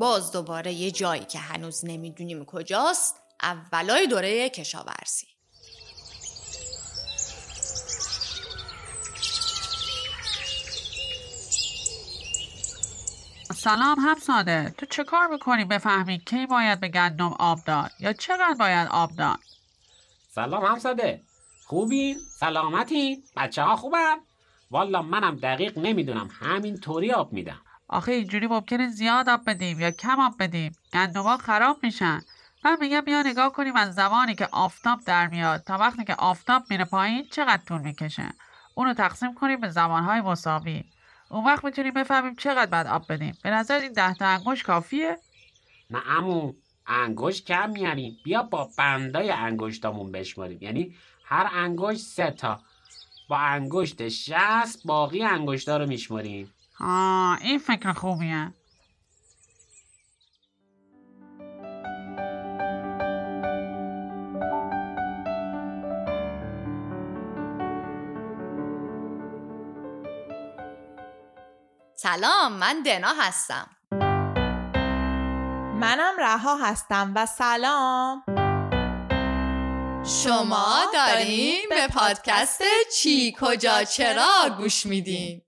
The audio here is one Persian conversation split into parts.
باز دوباره یه جایی که هنوز نمی‌دونیم کجاست اولای دوره کشاورزی. سلام همساده تو چه کار می‌کنی؟ بفهمی کی باید به گندم آب داد یا چقدر باید آب داد؟ سلام همساده خوبین؟ سلامتین؟ بچه ها خوبم؟ والا منم دقیق نمی‌دونم. همین طوری آب میدم. آخه اینجوری ممکنه زیاد آب بدیم یا کم آب بدیم. گندما خراب میشن. من میگم بیا نگاه کنیم از زمانی که آفتاب در میاد تا وقتی که آفتاب میره پایین چقدر طول می‌کشه. اونو تقسیم کنیم به زمانهای مساوی. اون وقت می‌تونیم بفهمیم چقدر باید آب بدیم. به نظر این ده تا انگوش کافیه؟ نه امو انگشت کم میاریم. بیا با بندای انگشتامون بشماریم. یعنی هر انگشت سه تا. با انگشت شست باقی انگشتا رو میشماریم. آه این فکر خوبیه. سلام من دنا هستم. منم رها هستم و سلام. شما دارین به پادکست چی کجا چرا گوش میدین؟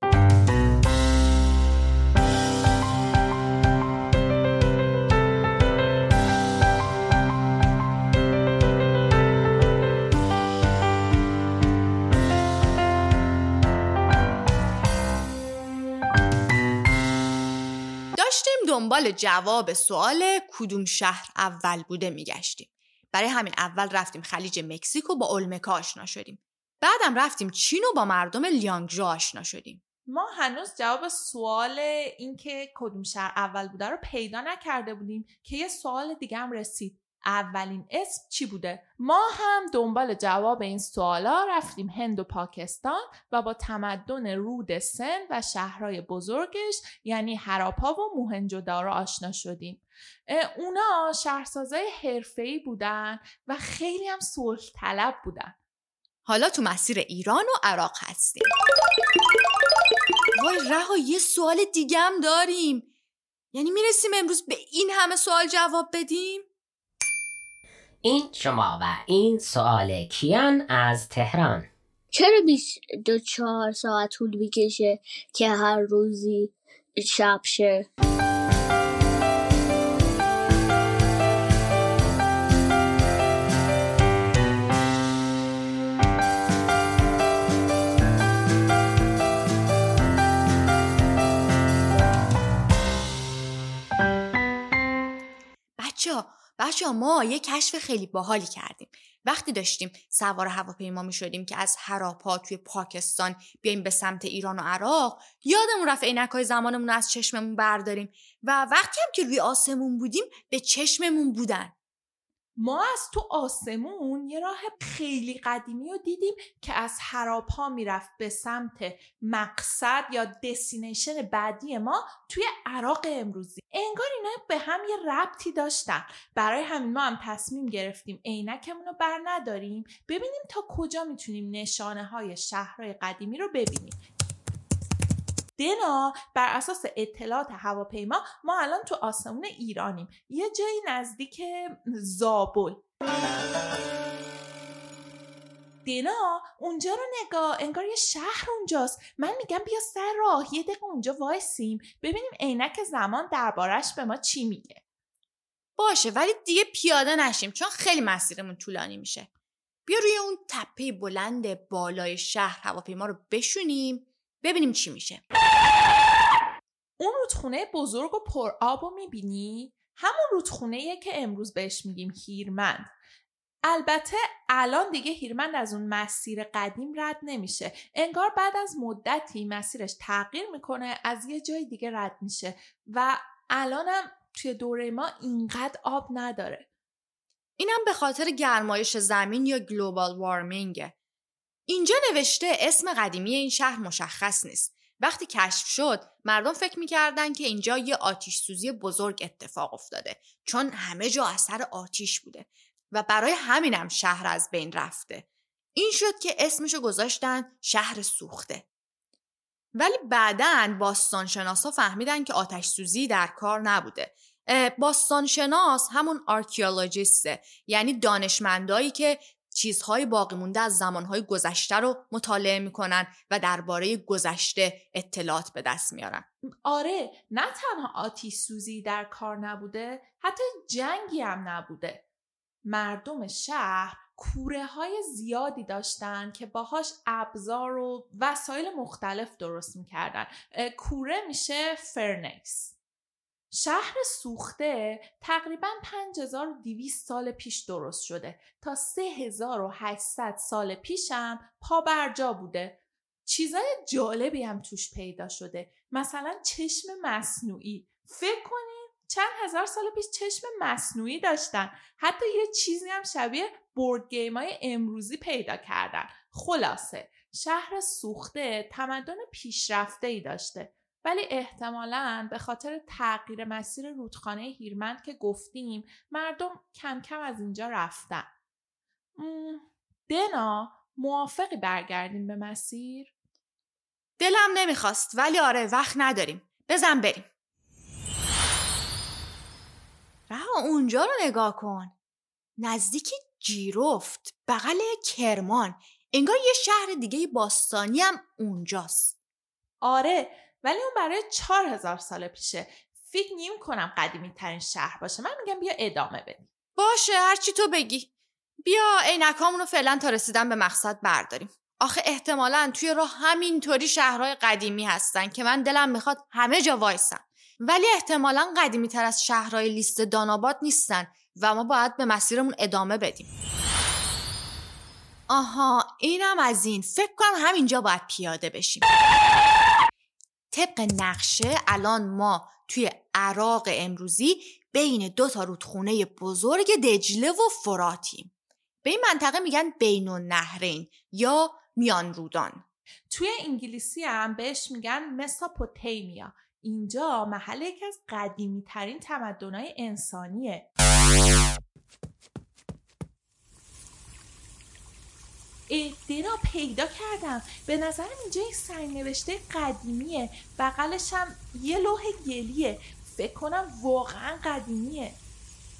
دنبال جواب سوال کدوم شهر اول بوده میگشتیم. برای همین اول رفتیم خلیج مکزیکو با اولمکا آشنا شدیم. بعدم رفتیم چین و با مردم لیانگژو آشنا شدیم. ما هنوز جواب سوال اینکه کدوم شهر اول بوده رو پیدا نکرده بودیم که یه سوال دیگه هم رسید. اولین اسم چی بوده؟ ما هم دنبال جواب این سوالا رفتیم هند و پاکستان و با تمدن رود سند و شهرهای بزرگش یعنی هراپا و موهنجودارو آشنا شدیم. اونا شهرسازای حرفه‌ای بودن و خیلی هم صلح طلب بودن. حالا تو مسیر ایران و عراق هستیم. وای رها یه سوال دیگه هم داریم. یعنی می‌رسیم امروز به این همه سوال جواب بدیم؟ این شما و این سوال کیان از تهران. چرا 24 ساعت طول می‌کشه که هر روزی شب شه؟ بچه بچه ما یه کشف خیلی باحالی کردیم. وقتی داشتیم سوار هواپیما می شدیم که از هراپا توی پاکستان بیایم به سمت ایران و عراق یادمون رفت عینک های زمانمون رو از چشممون برداریم و وقتی هم که روی آسمون بودیم به چشممون بودن. ما از تو آسمون یه راه خیلی قدیمی رو دیدیم که از هراپا می‌رفت به سمت مقصد یا دستینیشن بعدی ما توی عراق امروزی. انگار اینا به هم یه ربطی داشتن. برای همین ما هم تصمیم گرفتیم عینکمون رو بر نداریم. ببینیم تا کجا می‌تونیم نشانه های شهرهای قدیمی رو ببینیم. دنا بر اساس اطلاعات هواپیما ما الان تو آسمون ایرانیم. یه جایی نزدیک زابل. دینا اونجا رو نگاه. انگار یه شهر اونجاست. من میگم بیا سر راه. یه دقیقه اونجا وایسیم. ببینیم عینک زمان دربارش به ما چی میگه. باشه ولی دیگه پیاده نشیم چون خیلی مسیرمون طولانی میشه. بیا روی اون تپه بلند بالای شهر هواپیما رو بشونیم. ببینیم چی میشه. اون رودخونه بزرگ و پر آب رو می‌بینی؟ همون رودخونه که امروز بهش میگیم هیرمند. البته الان دیگه هیرمند از اون مسیر قدیم رد نمیشه. انگار بعد از مدتی مسیرش تغییر می‌کنه از یه جای دیگه رد میشه و الانم توی دوره ما اینقدر آب نداره. اینم به خاطر گرمایش زمین یا گلوبال وارمینگه. اینجا نوشته اسم قدیمی این شهر مشخص نیست. وقتی کشف شد مردم فکر می‌کردن که اینجا یه آتیش سوزی بزرگ اتفاق افتاده چون همه جا اثر آتیش بوده و برای همینم شهر از بین رفته. این شد که اسمشو گذاشتن شهر سوخته. ولی بعدا باستانشناسا فهمیدن که آتش سوزی در کار نبوده. باستانشناس همون آرکیولوژیسته یعنی دانشمندایی که چیزهای باقی مونده از زمانهای گذشته رو مطالعه می‌کنن و درباره گذشته اطلاعات به دست میارن. آره نه تنها آتیش سوزی در کار نبوده حتی جنگی هم نبوده. مردم شهر کوره های زیادی داشتن که باهاش ابزار و وسایل مختلف درست می‌کردن. کوره میشه فرنکس شهر سوخته تقریبا 5200 سال پیش درست شده. تا 3800 سال پیشم پا برجا بوده. چیزای جالبی هم توش پیدا شده. مثلا چشم مصنوعی. فکر کنید چند هزار سال پیش چشم مصنوعی داشتن. حتی یه چیزی هم شبیه بورد گیم های امروزی پیدا کردن. خلاصه شهر سوخته تمدن پیشرفته ای داشته. ولی احتمالا به خاطر تغییر مسیر رودخانه هیرمند که گفتیم مردم کم کم از اینجا رفتن. دنا موافقی برگردیم به مسیر؟ دلم نمی‌خواست ولی آره وقت نداریم. بزن بریم. رها اونجا رو نگاه کن. نزدیک جیرفت بغل کرمان. انگار یه شهر دیگه باستانی هم اونجاست. آره ولی اون برای چهار هزار سال پیشه. فکر نیم کنم قدیمی ترین شهر باشه. من میگم بیا ادامه بدیم. باشه هرچی تو بگی. بیا عینکامون رو فعلا تا رسیدن به مقصد برداریم. آخه احتمالا توی راه همینطوری شهرهای قدیمی هستن که من دلم می‌خواد همه جا وایسم ولی احتمالا قدیمی تر از شهرهای لیست داناباد نیستن و ما باید به مسیرمون ادامه بدیم. آها اینم از این. فکر کنم همینجا باید پیاده بشیم. طبق نقشه الان ما توی عراق امروزی بین دو تا رودخونه بزرگ دجله و فراتیم. به این منطقه میگن بین النهرین یا میان رودان توی انگلیسی هم بهش میگن مساپوتیمیا اینجا محل یکی از قدیمی ترین تمدنهای انسانیه. دینا پیدا کردم. به نظرم اینجا یک سنگ نوشته قدیمیه. بغلش هم یه لوح گلیه. فکر کنم واقعا قدیمیه.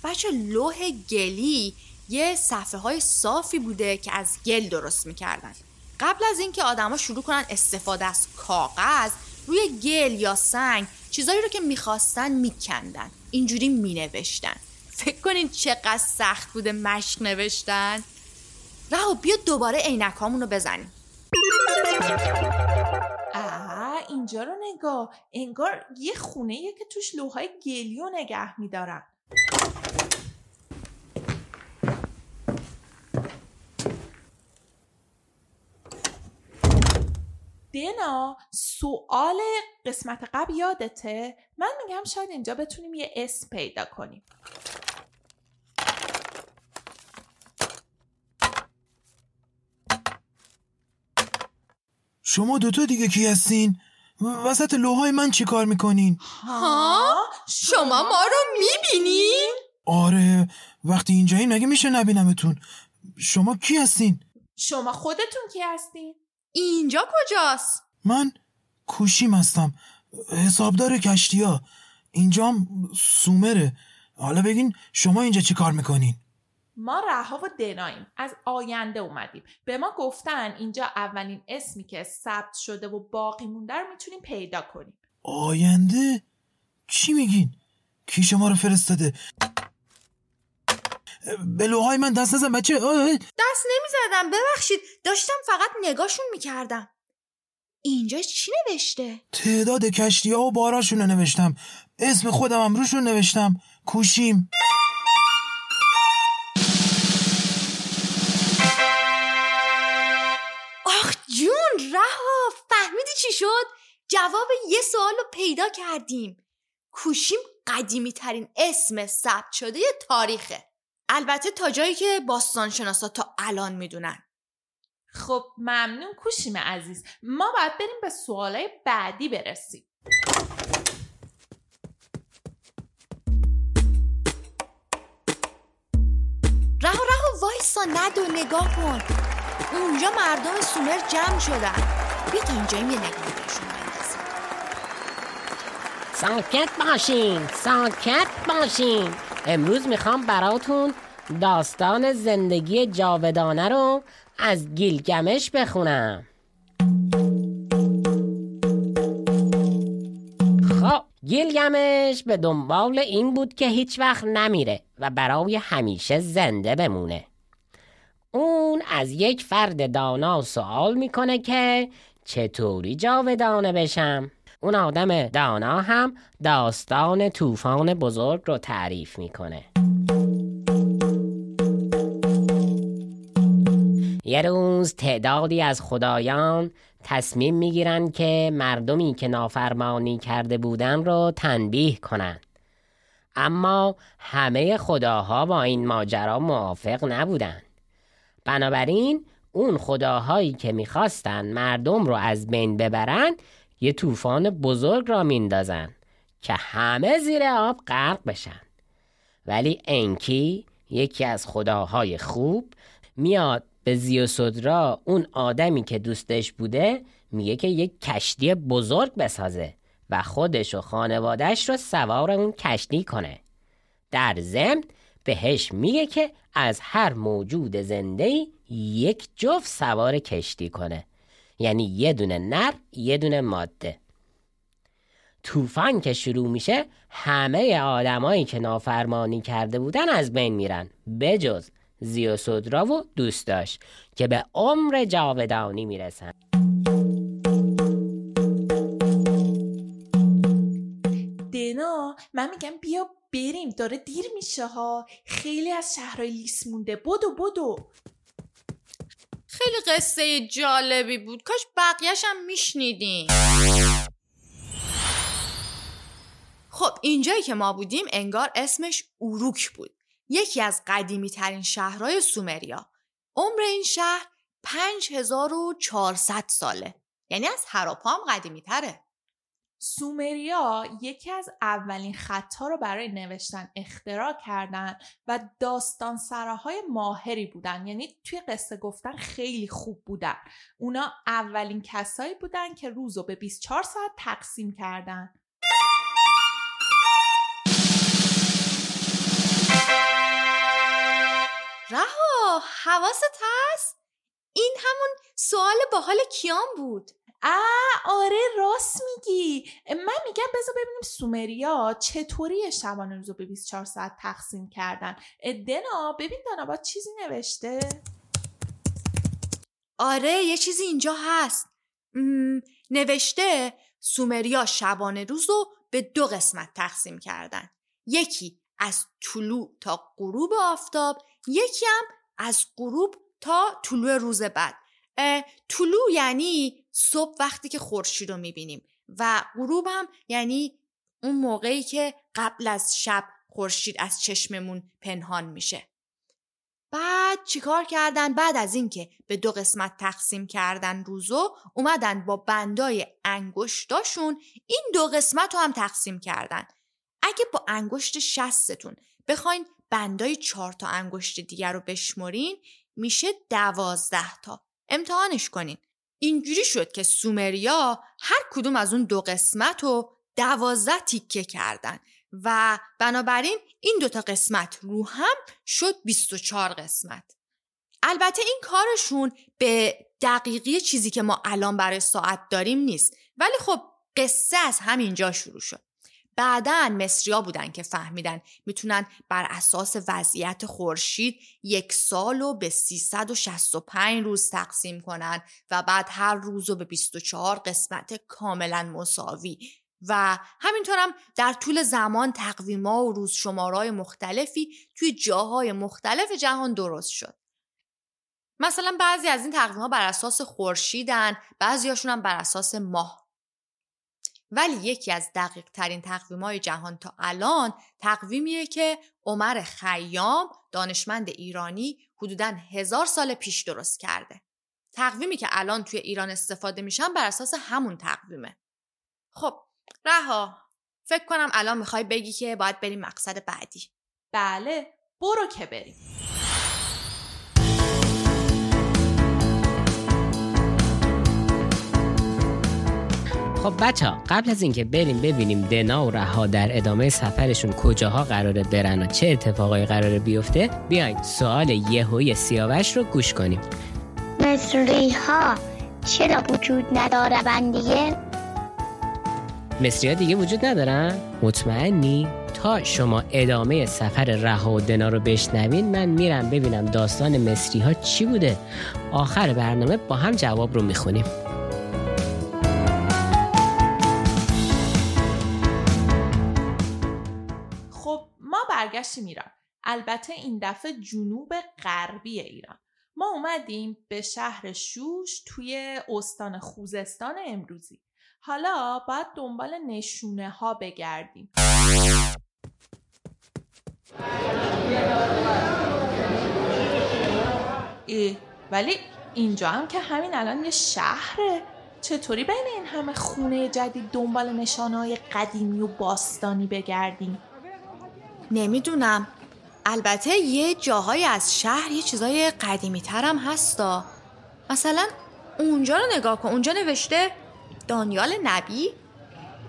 بچه لوح گلی یه صفحه های صافی بوده که از گل درست می‌کردن. قبل از اینکه آدما شروع کنن استفاده از کاغذ روی گل یا سنگ چیزایی رو که می‌خواستن میکندن. اینجوری مینوشتن. فکر کنین چقدر سخت بوده مشق نوشتن. رها بیا دوباره عینکامون رو بزنیم. آه اینجا رو نگاه. انگار یه خونه یه که توش لوهای گلی رو نگه میدارن. دینا سوال قسمت قبل یادته؟ من میگم شاید اینجا بتونیم یه اسم پیدا کنیم. شما دوتا دیگه کی هستین؟ وسط لوهای من چی کار می‌کنین؟ ها؟ شما ما رو می‌بینین؟ آره وقتی اینجایی نگه میشه نبینمتون شما کی هستین؟ شما خودتون کی هستین؟ اینجا کجاست؟ من کوشیم هستم حسابدار کشتی ها اینجام سومره حالا بگین شما اینجا چی کار می‌کنین؟ ما رها و دناییم. از آینده اومدیم. به ما گفتن اینجا اولین اسمی که ثبت شده و باقی مونده رو می‌تونیم پیدا کنیم. آینده؟ چی میگین؟ کی شما رو فرستاده؟ به لوهای من دست نزن بچه. دست نمی‌زدم. ببخشید. داشتم فقط نگاهشون می‌کردم. اینجا چی نوشته؟ تعداد کشتی ها و باراشون رو نوشتم. اسم خودم هم روشون نوشتم. کوشیم. چی شد؟ جواب یه سوال رو پیدا کردیم. کوشیم قدیمی ترین اسم ثبت شده تاریخه. البته تا جایی که باستان شناسا تا الان می‌دونن. خب ممنون کوشیم عزیز. ما باید بریم به سوالای بعدی برسیم. رها رها وایسا ند و نگاه کن. اونجا مردم سومر جمع شدن. بیا تا اینجا یه نگاه بهشون بندازیم ساکت باشین ساکت باشین. امروز می‌خوام براتون داستان زندگی جاودانه رو از گیلگمش بخونم. خب گیلگمش به دنبال این بود که هیچ وقت نمیره و برای همیشه زنده بمونه. اون از یک فرد دانا سوال می‌کنه که چطوری جاودانه بشم؟ اون آدم دانا هم داستان طوفان بزرگ رو تعریف می‌کنه. یه روز تعدادی از خدایان تصمیم می‌گیرن که مردمی که نافرمانی کرده بودن رو تنبیه کنن. اما همه خداها با این ماجرا موافق نبودن. بنابراین اون خداهایی که می‌خواستن مردم رو از بین ببرن یه طوفان بزرگ را میندازن که همه زیر آب غرق بشن. ولی انکی یکی از خداهای خوب میاد به زیوسودرا اون آدمی که دوستش بوده میگه که یک کشتی بزرگ بسازه و خودش و خانوادش رو سوار اون کشتی کنه. در ضمن بهش میگه که از هر موجود زنده یک جفت سوار کشتی کنه. یعنی یه دونه نر یه دونه ماده. طوفان که شروع میشه همه آدمایی که نافرمانی کرده بودن از بین میرن. بجز زیوسودرا و دوستاش که به عمر جاودانی می‌رسن. دنا من میگم بیا بریم. داره دیر میشه ها. خیلی از شهرهای لیس مونده. بدو بدو. خیلی قصه جالبی بود. کاش بقیهش هم میشنیدیم. خب اینجایی که ما بودیم انگار اسمش اوروک بود. یکی از قدیمی ترین شهرهای سومریا. عمر این شهر 5400 ساله. یعنی از هراپا هم قدیمی تره سومریا یکی از اولین خطها رو برای نوشتن اختراع کردن و داستان سراهای ماهری بودن. یعنی توی قصه گفتن خیلی خوب بودن. اونا اولین کسایی بودن که روز رو به 24 ساعت تقسیم کردن. رها حواست هست؟ این همون سوال با حال کیان بود. آه آره راست میگی. من میگم بذار ببینیم سومریا چطوری شبانه روز رو به 24 ساعت تقسیم کردن. دنا ببین با چیزی نوشته. آره یه چیزی اینجا هست. م، نوشته سومریا شبانه روز رو به دو قسمت تقسیم کردن. یکی از طلوع تا غروب آفتاب یکی هم از غروب تا طلوع روز بعد. طلوع یعنی صبح وقتی که خورشید رو می‌بینیم و غروب هم یعنی اون موقعی که قبل از شب خورشید از چشممون پنهان میشه. بعد چیکار کردن؟ بعد از اینکه به دو قسمت تقسیم کردن روزو اومدن با بندای انگشتاشون این دو قسمت رو هم تقسیم کردن. اگه با انگشت شستتون بخواین بندای چهار تا انگشت دیگر رو بشمرین میشه دوازده تا. امتحانش کنین. اینجوری شد که سومریا هر کدوم از اون دو قسمت رو دوازده تیکه کردن و بنابراین این دوتا قسمت رو هم شد 24 قسمت. البته این کارشون به دقیقی چیزی که ما الان برای ساعت داریم نیست. ولی خب قصه از همینجا شروع شد. بعدا مصریا بودن که فهمیدن می‌تونن بر اساس وضعیت خورشید یک سال رو به 365 روز تقسیم کنن و بعد هر روز رو به 24 قسمت کاملا مساوی و همینطورم در طول زمان تقویما و روز شمارای مختلفی توی جاهای مختلف جهان درست شد. مثلا بعضی از این تقویم ها بر اساس خورشیدن بعضیاشون هم بر اساس ماه ولی یکی از دقیق ترین تقویم های جهان تا الان تقویمیه که عمر خیام دانشمند ایرانی حدودا هزار سال پیش درست کرده. تقویمی که الان توی ایران استفاده میشن بر اساس همون تقویمه. خب رها فکر کنم الان می‌خوای بگی که باید بریم مقصد بعدی. بله برو که بریم. خب بچه ها قبل از اینکه بریم ببینیم دنا و رها در ادامه سفرشون کجاها قراره برن و چه اتفاقایی قراره بیفته بیاین سوال یهوی سیاوش رو گوش کنیم مصری ها چرا وجود نداره دیگه؟ مصری ها دیگه وجود ندارن؟ مطمئنی؟ تا شما ادامه سفر رها و دنا رو بشنوین من میرم ببینم داستان مصری ها چی بوده آخر برنامه با هم جواب رو می‌خونیم البته این دفعه جنوب غربی ایران. ما اومدیم به شهر شوش توی استان خوزستان امروزی. حالا باید دنبال نشونه ها بگردیم. ای ولی اینجا هم که همین الان یه شهره. چطوری بین این همه خونه جدید دنبال نشانه های قدیمی و باستانی بگردیم؟ نمی‌دونم. البته یه جاهای از شهر یه چیزای قدیمی ترم هستا. مثلا اونجا رو نگاه کن. اونجا نوشته دانیال نبی.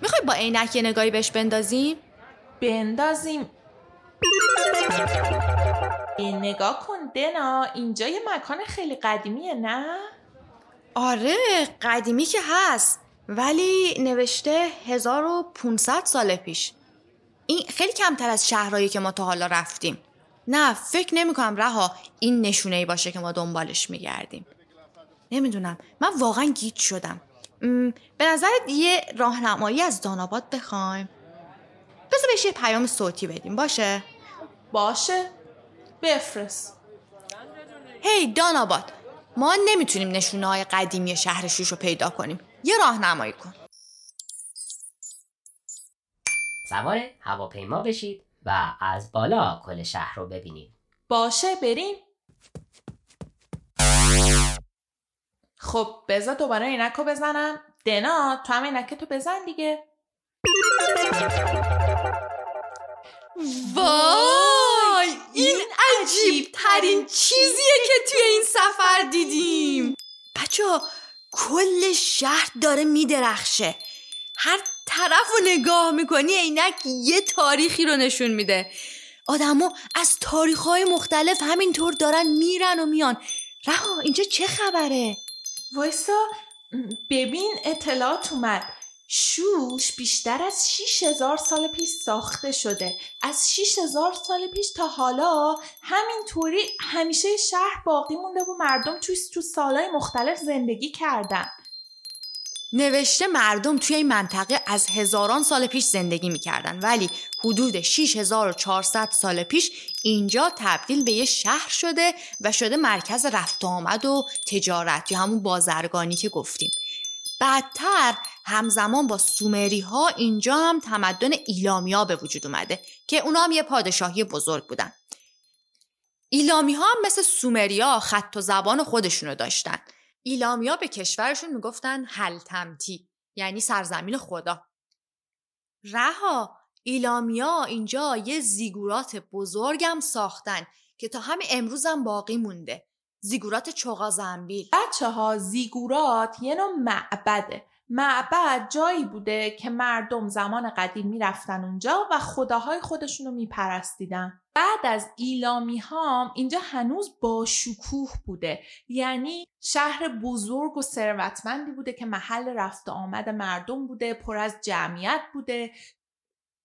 می‌خوای با عینک یه نگاهی بهش بندازیم؟ بندازیم. این نگاه کن دنا اینجا یه مکان خیلی قدیمیه نه؟ آره قدیمی که هست ولی نوشته 1500 سال پیش. این خیلی کمتر از شهرهایی که ما تا حالا رفتیم. نه فکر نمی کنم رها این نشونه ای باشه که ما دنبالش میگردیم. نمی‌دونم. من واقعا گیت شدم. به نظرت یه راهنمایی از داناباد بخوایم؟ بذار بهش یه پیام صوتی بدیم. باشه؟ باشه. بفرست. هی داناباد. ما نمی‌تونیم نشونه های قدیمی شهر شوش رو پیدا کنیم. یه راهنمایی کن. سوار هواپیما بشید و از بالا کل شهر رو ببینید. باشه بریم. خب بذار دوباره اینک رو بزنم. دنا تو هم اینک تو بزن دیگه. وای این عجیب ترین چیزیه که توی این سفر دیدیم. بچه کل شهر داره میدرخشه. هر طرف رو نگاه می‌کنی عینک یه تاریخی رو نشون میده. آدما از تاریخ های مختلف همینطور دارن میرن و میان. رها اینجا چه خبره؟ وایسا ببین اطلاعات اومد. شوش بیشتر از 6000 سال پیش ساخته شده. از 6000 سال پیش تا حالا همینطوری همیشه شهر باقی مونده و مردم توی تو سالهای مختلف زندگی کردن. نوشته مردم توی این منطقه از هزاران سال پیش زندگی می‌کردن. ولی حدود 6400 سال پیش اینجا تبدیل به یه شهر شده و شده مرکز رفت آمد و تجارت یا همون بازرگانی که گفتیم. بعدتر همزمان با سومری ها اینجا هم تمدن ایلامیا به وجود اومده که اونا هم یه پادشاهی بزرگ بودن. ایلامی ها هم مثل سومریا خط و زبان خودشونو داشتن. ایلامیا به کشورشون می‌گفتن هلتمتی یعنی سرزمین خدا. رها ایلامیا اینجا یه زیگورات بزرگم ساختن که تا همه امروزم باقی مونده. زیگورات چوغا زنبیل بچه ها زیگورات یه نوع معبده. معبد جایی بوده که مردم زمان قدیم می‌رفتن اونجا و خداهای خودشونو میپرستیدن. بعد از ایلامی ها اینجا هنوز با شکوه بوده. یعنی شهر بزرگ و ثروتمندی بوده که محل رفت آمد مردم بوده پر از جمعیت بوده.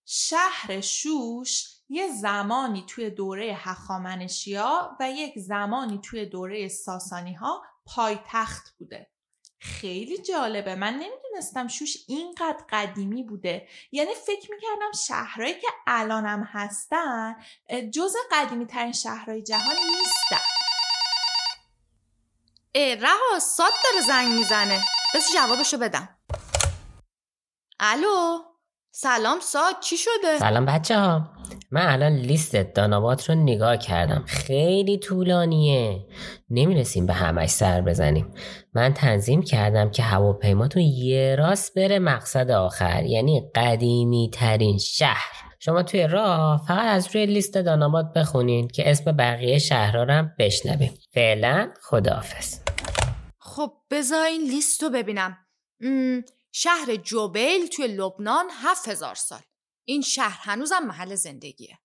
شهر شوش یه زمانی توی دوره هخامنشیا و یک زمانی توی دوره ساسانی ها پایتخت بوده. خیلی جالبه. من نمی‌دونستم شوش اینقدر قدیمی بوده. یعنی فکر می‌کردم شهرهایی که الانم هستن جز قدیمی ترین شهرهای جهان نیستن. اه رها ساد داره زنگ می‌زنه. بس جوابشو بدم. الو؟ سلام ساد چی شده؟ سلام بچه ها من الان لیست دانابات رو نگاه کردم. خیلی طولانیه. نمی‌رسیم به همش سر بزنیم. من تنظیم کردم که هواپیماتون یه راست بره مقصد آخر یعنی قدیمی ترین شهر. شما توی راه فقط از روی لیست دانابات بخونین که اسم بقیه شهرها رو هم بشنویم. فعلا خداحافظ. خب بذار این لیست رو ببینم. شهر جوبیل توی لبنان 7000 سال. این شهر هنوزم محل زندگیه.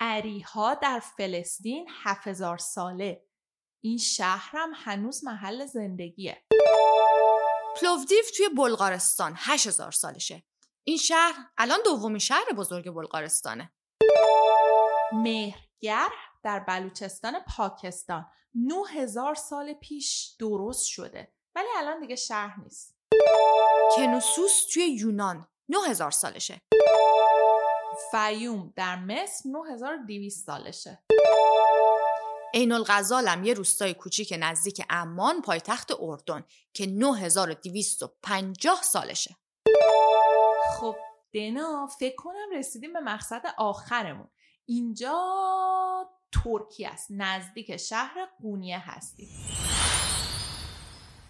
عریها در فلسطین 7000 ساله. این شهرم هنوز محل زندگیه. پلوودیف توی بلغارستان 8000 سالشه. این شهر الان دومین شهر بزرگ بلغارستانه. مهرگر در بلوچستان پاکستان. 9000 سال پیش درست شده. ولی الان دیگه شهر نیست. کنوسوس توی یونان. 9000 سالشه. فیوم در مصر 9200 سالشه. عین الغزالم یه روستای کوچیک نزدیک عمان پایتخت اردن که 9250 سالشه. خب دنا فکر کنم رسیدیم به مقصد آخرمون. اینجا ترکیه است. نزدیک شهر قونیه هستیم.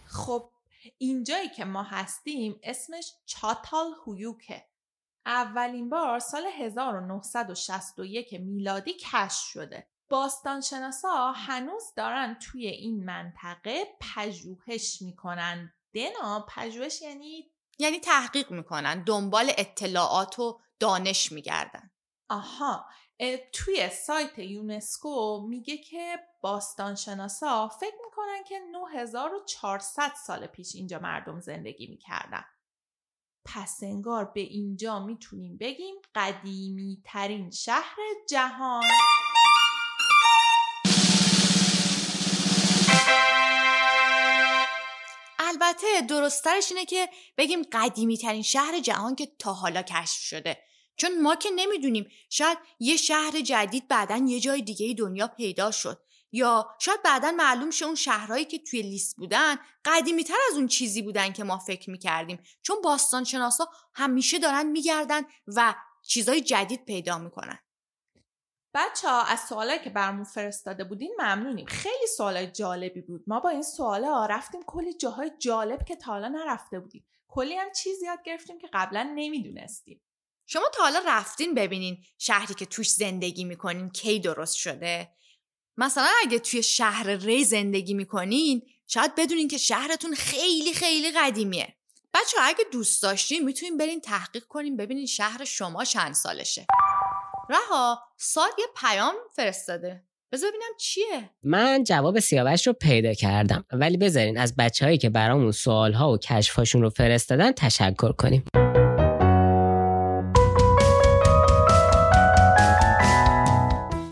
خب اینجایی که ما هستیم اسمش چاتال هویوکه اولین بار سال 1961 میلادی کشف شده. باستانشناسا هنوز دارن توی این منطقه پژوهش می‌کنن. دنا پژوهش یعنی یعنی تحقیق می‌کنن دنبال اطلاعات و دانش میگردن. آها توی سایت یونسکو میگه که باستانشناسا فکر می‌کنن که 9400 سال پیش اینجا مردم زندگی می‌کردن. پس انگار به اینجا می‌تونیم بگیم قدیمی ترین شهر جهان. البته درسترش اینه که بگیم قدیمی ترین شهر جهان که تا حالا کشف شده. چون ما که نمی‌دونیم شاید یه شهر جدید بعدا یه جای دیگه دنیا پیدا شد. یا شاید بعدا معلوم شه اون شهرهایی که توی لیست بودن قدیمی تر از اون چیزی بودن که ما فکر می‌کردیم. چون باستان شناسا همیشه دارن میگردن و چیزای جدید پیدا می‌کنن. بچه ها از سوالایی که برمون فرستاده بودین ممنونیم. خیلی سوالای جالبی بود. ما با این سوالا رفتیم کلی جاهای جالب که تا حالا نرفته بودیم. کلی هم چیز یاد گرفتیم که قبلا نمی‌دونستیم. شما تا حالا رفتین ببینین شهری که توش زندگی می‌کنین کی درست شده. مثلا اگه توی شهر ری زندگی می‌کنین شاید بدونین که شهرتون خیلی خیلی قدیمیه. بچه اگه دوست داشتین می‌تونین برین تحقیق کنین ببینین شهر شما چند سالشه. رها سال یه پیام فرستاده. بذار ببینم چیه؟ من جواب سیاوش رو پیدا کردم. ولی بذارین از بچههایی که برامون سوالها و کشفاشون رو فرستادن تشکر کنیم.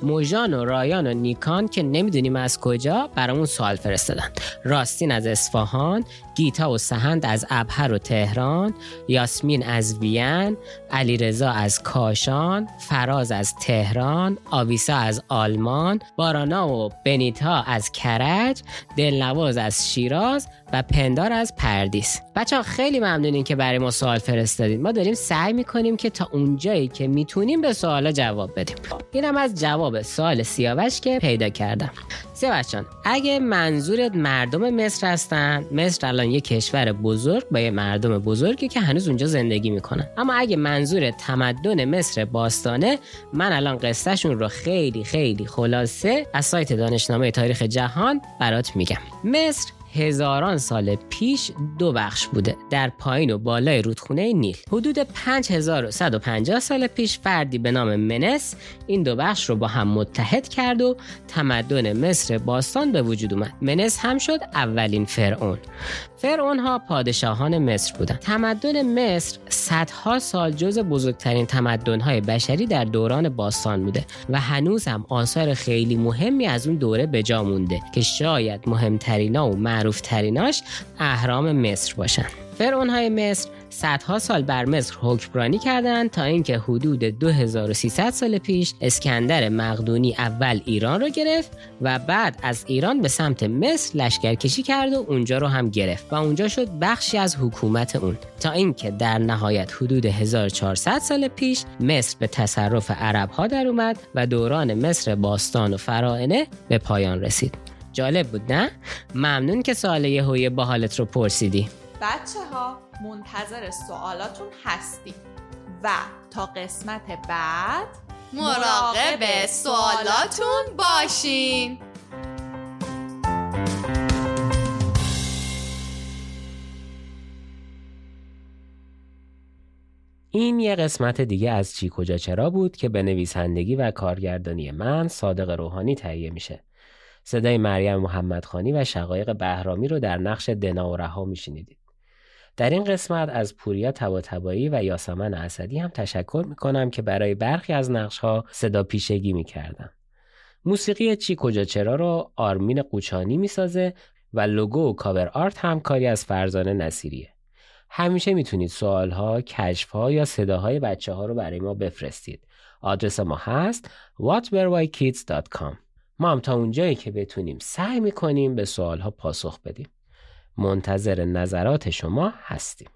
موژان و رایان و نیکان که نمی‌دونیم از کجا برامون سوال فرستادن. راستین از اصفهان گیتا و سهند از ابهر و تهران یاسمین از وین علیرضا از کاشان فراز از تهران آویسا از آلمان بارانا و بنیتا از کرج دلنواز از شیراز و پندار از پردیس. بچه ها خیلی ممنونین که برای ما سوال فرستادین. ما داریم سعی می‌کنیم که تا اونجایی که می‌تونیم به سوالا جواب بدیم. اینم از جواب سوال سیاوش که پیدا کردم. سیاوش جان اگه منظورت مردم مصر هستن مصر الان یه کشور بزرگ با یه مردم بزرگی که هنوز اونجا زندگی می‌کنن. اما اگه منظور تمدن مصر باستانه من الان قصهشون رو خیلی خیلی خلاصه از سایت دانشنامه تاریخ جهان برات میگم. مصر هزاران سال پیش دو بخش بوده در پایین و بالای رودخونه نیل. حدود 5150 سال پیش فردی به نام منس این دو بخش رو با هم متحد کرد و تمدن مصر باستان به وجود اومد. منس هم شد اولین فرعون. فرعون ها پادشاهان مصر بودند. تمدن مصر صدها سال جز بزرگترین تمدن های بشری در دوران باستان بوده و هنوز هم آثار خیلی مهمی از اون دوره به جا مونده که شاید مهمترینا و معروفتریناش اهرام مصر باشن. فرعون های مصر صدها سال بر مصر حکمرانی کردند تا اینکه حدود 2300 سال پیش اسکندر مقدونی اول ایران رو گرفت و بعد از ایران به سمت مصر لشکرکشی کرد و اونجا رو هم گرفت و اونجا شد بخشی از حکومت اون. تا اینکه در نهایت حدود 1400 سال پیش مصر به تصرف عرب ها در اومد و دوران مصر باستان و فرائنه به پایان رسید. جالب بود نه؟ ممنون که سوال یهویی با حالت رو پرسیدی. بچه ها منتظر سوالاتون هستیم و تا قسمت بعد مراقب سوالاتون باشین این یه قسمت دیگه از چی کجا چرا بود که به نویسندگی و کارگردانی من صادق روحانی تهیه میشه. صدای مریم محمدخانی و شقایق بهرامی رو در نقش دنا و رها میشنیدید. در این قسمت از پوریا تباتبایی و یاسمن اسدی هم تشکر می‌کنم که برای برخی از نقش ها صدا پیشگی. موسیقی چی کجا چرا رو آرمین قوچانی می‌سازه و لوگو و کاور آرت هم کاری از فرزانه نصیریه. همیشه می‌تونید سوال ها، کشف ها یا صداهای بچه ها رو برای ما بفرستید. آدرس ما هست whatwerewhykids.com ما هم تا اونجایی که بتونیم سعی می‌کنیم به سوال ها پاسخ بدیم. منتظر نظرات شما هستیم.